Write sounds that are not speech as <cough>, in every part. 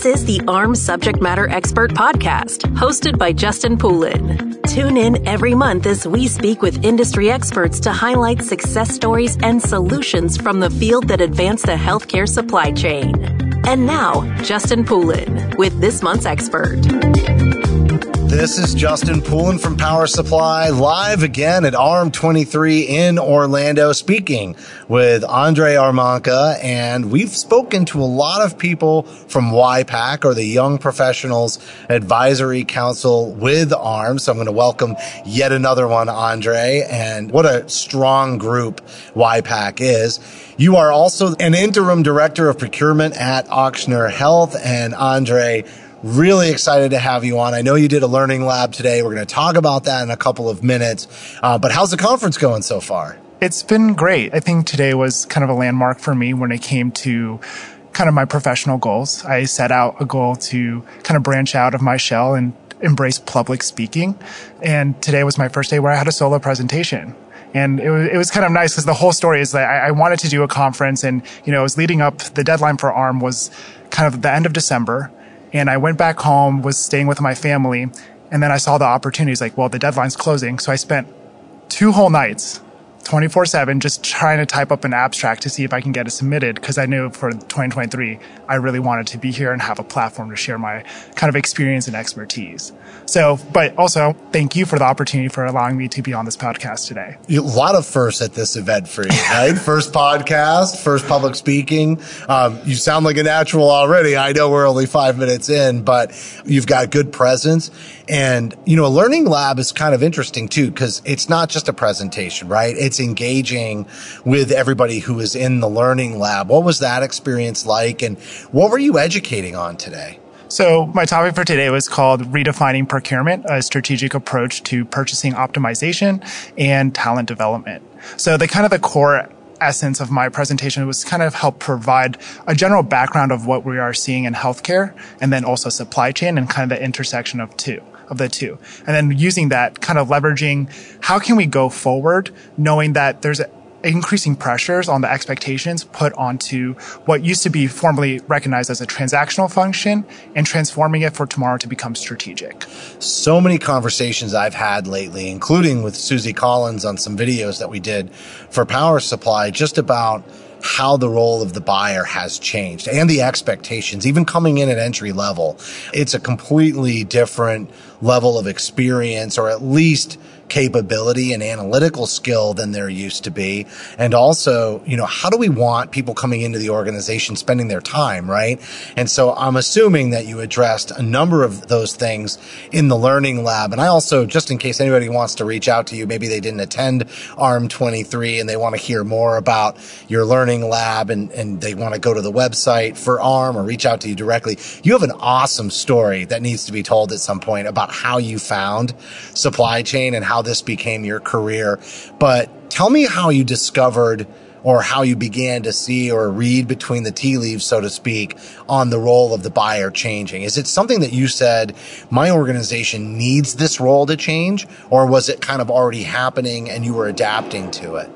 This is the AHRMM Subject Matter Expert Podcast, hosted by Justin Poulin. Tune in every month as we speak with industry experts to highlight success stories and solutions from the field that advance the healthcare supply chain. And now, Justin Poulin with this month's expert. This is Justin Poulin from Power Supply, live again at AHRMM 23 in Orlando, speaking with Andrei Armanca. And we've spoken to a lot of people from YPAC or the Young Professionals Advisory Council with AHRMM. So I'm going to welcome yet another one, Andrei. And what a strong group YPAC is. You are also an interim director of procurement at Ochsner Health. And Andrei, Really excited to have you on. I know you did a learning lab today. We're going to talk about that in a couple of minutes. Uh, but how's the conference going so far? It's been great. I think today was kind of a landmark for me when it came to kind of my professional goals. I set out a goal to kind of branch out of my shell and embrace public speaking. And today was my first day where I had a solo presentation. And it was, it was kind of nice because the whole story is that I, I wanted to do a conference and, you know, it was leading up, the deadline for AHRMM was kind of the end of December. And I went back home, was staying with my family, and then I saw the opportunities like, well, the deadline's closing. So I spent two whole nights 24 7 just trying to type up an abstract to see if I can get it submitted because I knew for 2023 I really wanted to be here and have a platform to share my kind of experience and expertise. So, but also thank you for the opportunity for allowing me to be on this podcast today. A lot of firsts at this event for you, right? <laughs> first podcast, first public speaking. Um, you sound like a natural already. I know we're only five minutes in, but you've got good presence. And, you know, a learning lab is kind of interesting too, because it's not just a presentation, right? It's engaging with everybody who is in the learning lab. What was that experience like? And what were you educating on today? So my topic for today was called redefining procurement, a strategic approach to purchasing optimization and talent development. So the kind of the core essence of my presentation was kind of help provide a general background of what we are seeing in healthcare and then also supply chain and kind of the intersection of two of the two. And then using that kind of leveraging how can we go forward knowing that there's increasing pressures on the expectations put onto what used to be formally recognized as a transactional function and transforming it for tomorrow to become strategic. So many conversations I've had lately, including with Susie Collins on some videos that we did for Power Supply, just about how the role of the buyer has changed and the expectations, even coming in at entry level. It's a completely different level of experience or at least capability and analytical skill than there used to be. And also, you know, how do we want people coming into the organization spending their time, right? And so I'm assuming that you addressed a number of those things in the learning lab. And I also, just in case anybody wants to reach out to you, maybe they didn't attend AHRMM 23 and they want to hear more about your learning lab and, and they want to go to the website for AHRMM or reach out to you directly. You have an awesome story that needs to be told at some point about how you found supply chain and how how this became your career. But tell me how you discovered or how you began to see or read between the tea leaves, so to speak, on the role of the buyer changing? Is it something that you said, my organization needs this role to change? Or was it kind of already happening and you were adapting to it?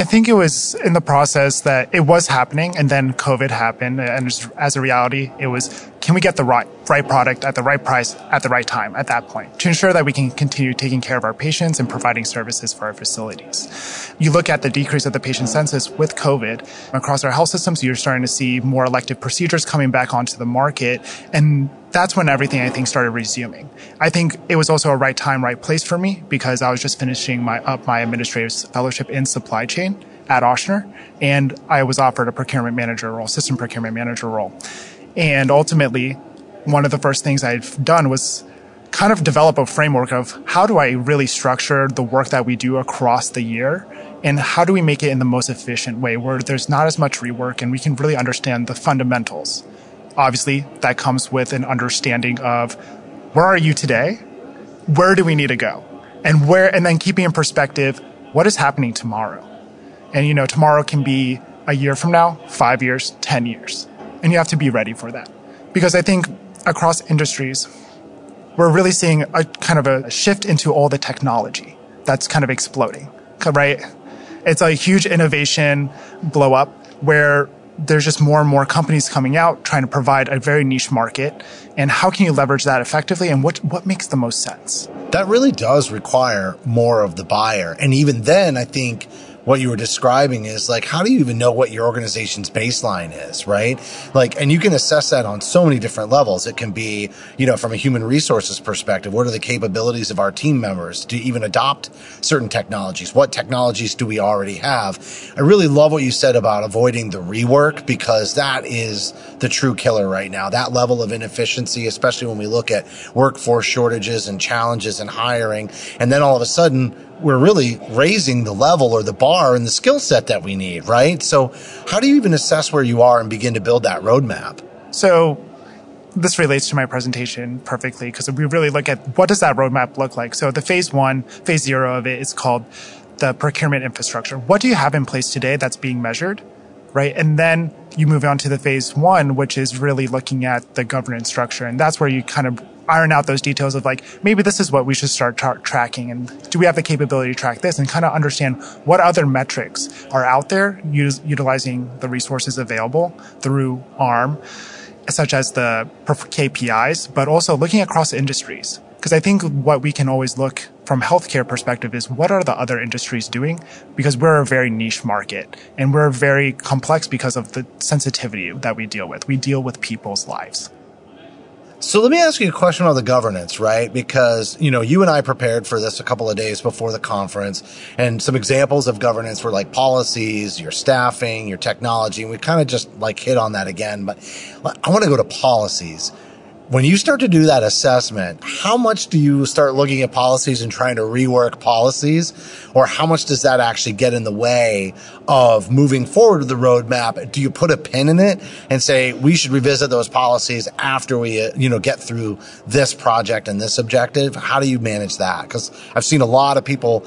I think it was in the process that it was happening and then COVID happened. And as a reality, it was, can we get the right, right product at the right price at the right time at that point to ensure that we can continue taking care of our patients and providing services for our facilities? You look at the decrease of the patient census with COVID across our health systems, you're starting to see more elective procedures coming back onto the market. And that's when everything I think started resuming. I think it was also a right time, right place for me because I was just finishing my up my administrative fellowship in supply chain at Ochsner, and I was offered a procurement manager role, system procurement manager role. And ultimately, one of the first things I've done was kind of develop a framework of how do I really structure the work that we do across the year and how do we make it in the most efficient way where there's not as much rework and we can really understand the fundamentals obviously that comes with an understanding of where are you today? Where do we need to go? And where, and then keeping in perspective, what is happening tomorrow? And you know, tomorrow can be a year from now, five years, 10 years. And you have to be ready for that. Because I think across industries, we're really seeing a kind of a shift into all the technology that's kind of exploding, right? It's a huge innovation blow up where there's just more and more companies coming out trying to provide a very niche market. And how can you leverage that effectively? And what, what makes the most sense? That really does require more of the buyer. And even then, I think what you were describing is like, how do you even know what your organization's baseline is, right? Like, and you can assess that on so many different levels. It can be, you know, from a human resources perspective, what are the capabilities of our team members to even adopt certain technologies? What technologies do we already have? I really love what you said about avoiding the rework because that is the true killer right now. That level of inefficiency, especially when we look at workforce shortages and challenges in hiring. And then all of a sudden, we're really raising the level or the bar and the skill set that we need, right? So how do you even assess where you are and begin to build that roadmap? So this relates to my presentation perfectly because we really look at what does that roadmap look like. So the phase one, phase zero of it is called the procurement infrastructure. What do you have in place today that's being measured? Right. And then you move on to the phase one, which is really looking at the governance structure. And that's where you kind of iron out those details of like, maybe this is what we should start tra- tracking. And do we have the capability to track this and kind of understand what other metrics are out there us- utilizing the resources available through AHRMM, such as the KPIs, but also looking across industries. Because I think what we can always look from healthcare perspective is what are the other industries doing? Because we're a very niche market and we're very complex because of the sensitivity that we deal with. We deal with people's lives. So let me ask you a question on the governance, right? Because, you know, you and I prepared for this a couple of days before the conference and some examples of governance were like policies, your staffing, your technology. And we kind of just like hit on that again, but I want to go to policies when you start to do that assessment, how much do you start looking at policies and trying to rework policies? Or how much does that actually get in the way of moving forward with the roadmap? Do you put a pin in it and say, we should revisit those policies after we, uh, you know, get through this project and this objective? How do you manage that? Cause I've seen a lot of people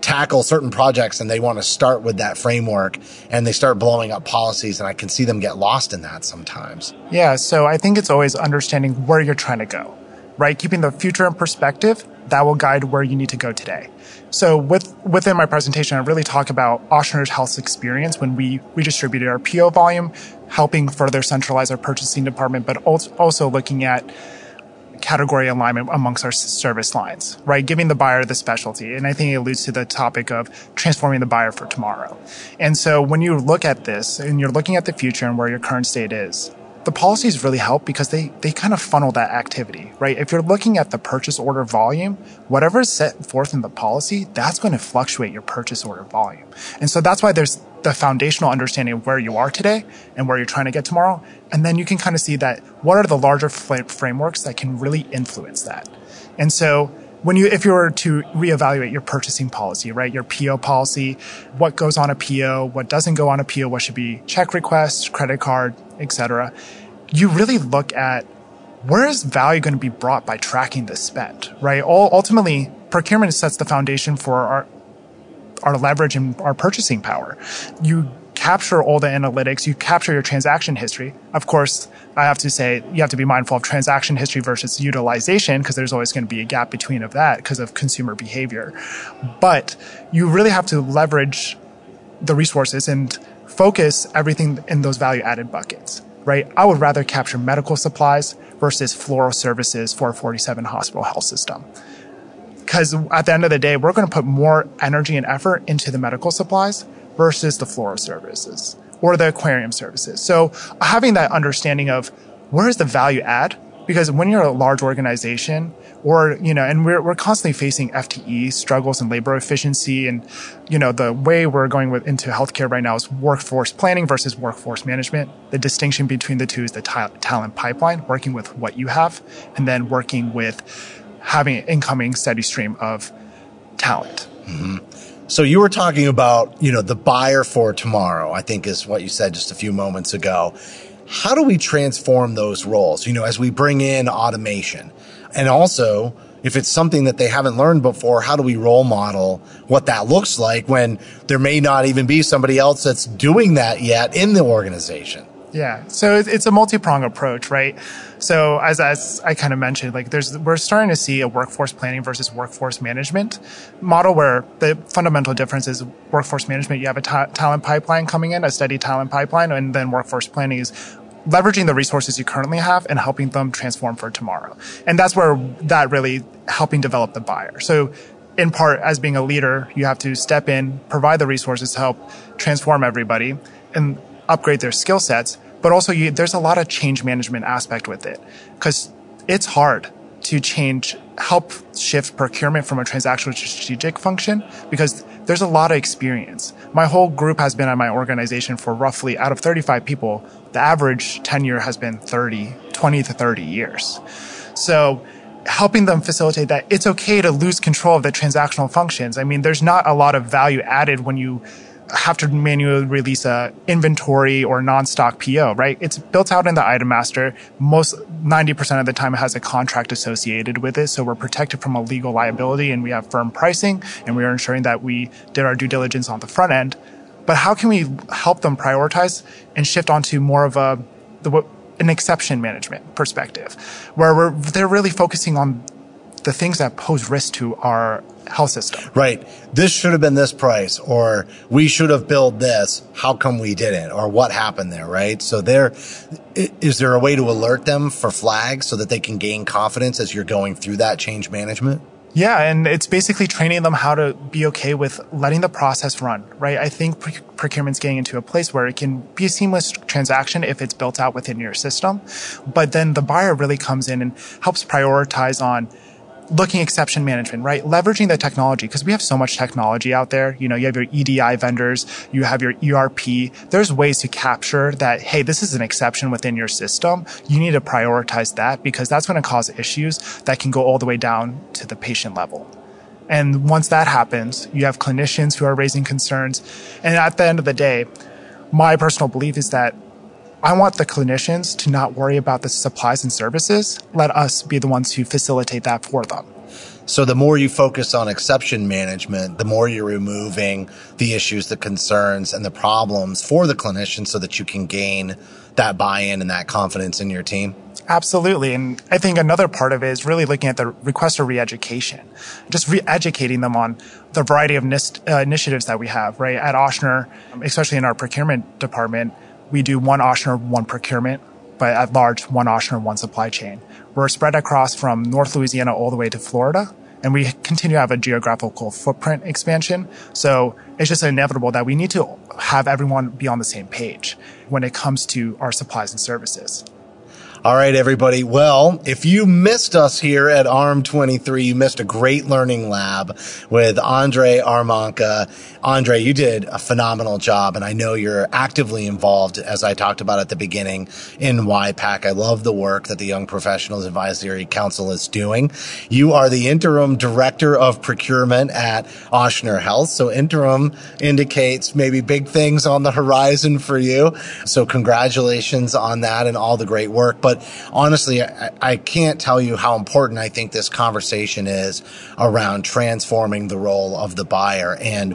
tackle certain projects and they want to start with that framework and they start blowing up policies and I can see them get lost in that sometimes. Yeah, so I think it's always understanding where you're trying to go, right? Keeping the future in perspective, that will guide where you need to go today. So with, within my presentation, I really talk about Ochsner's Health's experience when we redistributed our PO volume, helping further centralize our purchasing department, but also looking at category alignment amongst our service lines, right? Giving the buyer the specialty. And I think it alludes to the topic of transforming the buyer for tomorrow. And so when you look at this and you're looking at the future and where your current state is, the policies really help because they, they kind of funnel that activity, right? If you're looking at the purchase order volume, whatever is set forth in the policy, that's going to fluctuate your purchase order volume. And so that's why there's the foundational understanding of where you are today and where you're trying to get tomorrow. And then you can kind of see that what are the larger frameworks that can really influence that. And so when you, if you were to reevaluate your purchasing policy, right, your PO policy, what goes on a PO, what doesn't go on a PO, what should be check requests, credit card, etc., you really look at where is value going to be brought by tracking this spend, right? All, ultimately, procurement sets the foundation for our, our leverage and our purchasing power. You capture all the analytics, you capture your transaction history. Of course, I have to say you have to be mindful of transaction history versus utilization because there's always going to be a gap between of that because of consumer behavior. But you really have to leverage the resources and focus everything in those value added buckets right? I would rather capture medical supplies versus floral services for a 47 hospital health system. Because at the end of the day, we're going to put more energy and effort into the medical supplies versus the floral services or the aquarium services. So having that understanding of where is the value add? Because when you're a large organization, or, you know, and we're, we're constantly facing FTE struggles and labor efficiency. And, you know, the way we're going with, into healthcare right now is workforce planning versus workforce management. The distinction between the two is the ta- talent pipeline, working with what you have, and then working with having an incoming steady stream of talent. Mm-hmm. So you were talking about, you know, the buyer for tomorrow, I think is what you said just a few moments ago. How do we transform those roles? You know, as we bring in automation, and also, if it's something that they haven't learned before, how do we role model what that looks like when there may not even be somebody else that's doing that yet in the organization? Yeah. So it's a multi-pronged approach, right? So as, as I kind of mentioned, like there's, we're starting to see a workforce planning versus workforce management model where the fundamental difference is workforce management. You have a ta- talent pipeline coming in, a steady talent pipeline, and then workforce planning is leveraging the resources you currently have and helping them transform for tomorrow. And that's where that really helping develop the buyer. So in part, as being a leader, you have to step in, provide the resources to help transform everybody and upgrade their skill sets. But also you, there's a lot of change management aspect with it because it's hard to change, help shift procurement from a transactional to strategic function because there's a lot of experience. My whole group has been at my organization for roughly out of 35 people, the average tenure has been 30, 20 to 30 years. So helping them facilitate that it's okay to lose control of the transactional functions. I mean, there's not a lot of value added when you have to manually release a inventory or non-stock PO, right? It's built out in the item master. Most 90% of the time it has a contract associated with it. So we're protected from a legal liability and we have firm pricing and we are ensuring that we did our due diligence on the front end. But how can we help them prioritize and shift onto more of a, the, an exception management perspective where we're, they're really focusing on the things that pose risk to our health system. Right. This should have been this price or we should have billed this. How come we didn't or what happened there? Right. So there, is there a way to alert them for flags so that they can gain confidence as you're going through that change management? Yeah, and it's basically training them how to be okay with letting the process run, right? I think procurement's getting into a place where it can be a seamless transaction if it's built out within your system. But then the buyer really comes in and helps prioritize on looking exception management, right? Leveraging the technology because we have so much technology out there. You know, you have your EDI vendors, you have your ERP. There's ways to capture that. Hey, this is an exception within your system. You need to prioritize that because that's going to cause issues that can go all the way down to the patient level. And once that happens, you have clinicians who are raising concerns. And at the end of the day, my personal belief is that I want the clinicians to not worry about the supplies and services. Let us be the ones who facilitate that for them. So the more you focus on exception management, the more you're removing the issues, the concerns, and the problems for the clinician so that you can gain that buy-in and that confidence in your team. Absolutely. And I think another part of it is really looking at the requester re-education, just re-educating them on the variety of NIST, uh, initiatives that we have, right? At Ochsner, especially in our procurement department, we do one Ochsner, one procurement, but at large, one Ochsner, one supply chain. We're spread across from North Louisiana all the way to Florida, and we continue to have a geographical footprint expansion. So it's just inevitable that we need to have everyone be on the same page when it comes to our supplies and services. All right, everybody. Well, if you missed us here at AHRMM 23, you missed a great learning lab with Andrei Armanca. Andrei, you did a phenomenal job, and I know you're actively involved, as I talked about at the beginning, in YPAC. I love the work that the Young Professionals Advisory Council is doing. You are the interim director of procurement at Ochsner Health. So interim indicates maybe big things on the horizon for you. So congratulations on that and all the great work. But but honestly, I, I can't tell you how important I think this conversation is around transforming the role of the buyer. And,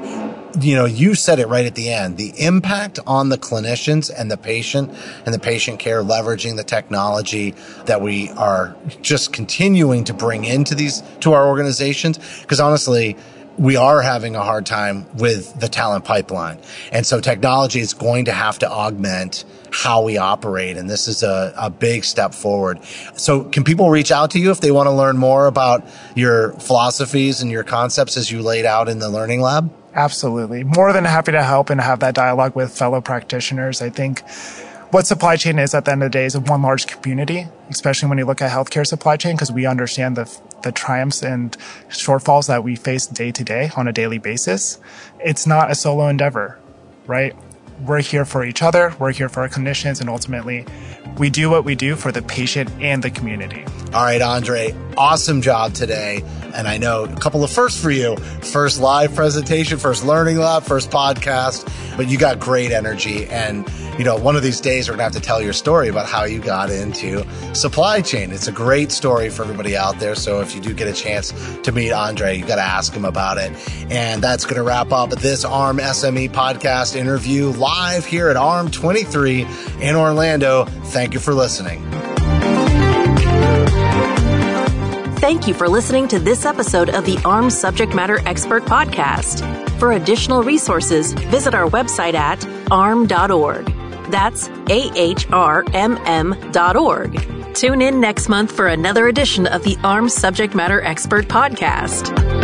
you know, you said it right at the end, the impact on the clinicians and the patient and the patient care, leveraging the technology that we are just continuing to bring into these, to our organizations. Cause honestly, we are having a hard time with the talent pipeline. And so technology is going to have to augment how we operate. And this is a, a big step forward. So can people reach out to you if they want to learn more about your philosophies and your concepts as you laid out in the learning lab? Absolutely. More than happy to help and have that dialogue with fellow practitioners. I think what supply chain is at the end of the day is one large community, especially when you look at healthcare supply chain, because we understand the, the triumphs and shortfalls that we face day to day on a daily basis. It's not a solo endeavor, right? We're here for each other. We're here for our clinicians and ultimately we do what we do for the patient and the community. All right, Andrei, awesome job today. And I know a couple of firsts for you. First live presentation, first learning lab, first podcast, but you got great energy. And, you know, one of these days we're going to have to tell your story about how you got into supply chain. It's a great story for everybody out there. So if you do get a chance to meet Andrei, you got to ask him about it. And that's going to wrap up this AHRMM SME podcast interview live here at AHRMM 23 in Orlando. Thank you for listening. Thank you for listening to this episode of the AHRMM Subject Matter Expert Podcast. For additional resources, visit our website at ahrmm.org. That's A-H-R-M-M dot org. Tune in next month for another edition of the AHRMM Subject Matter Expert Podcast.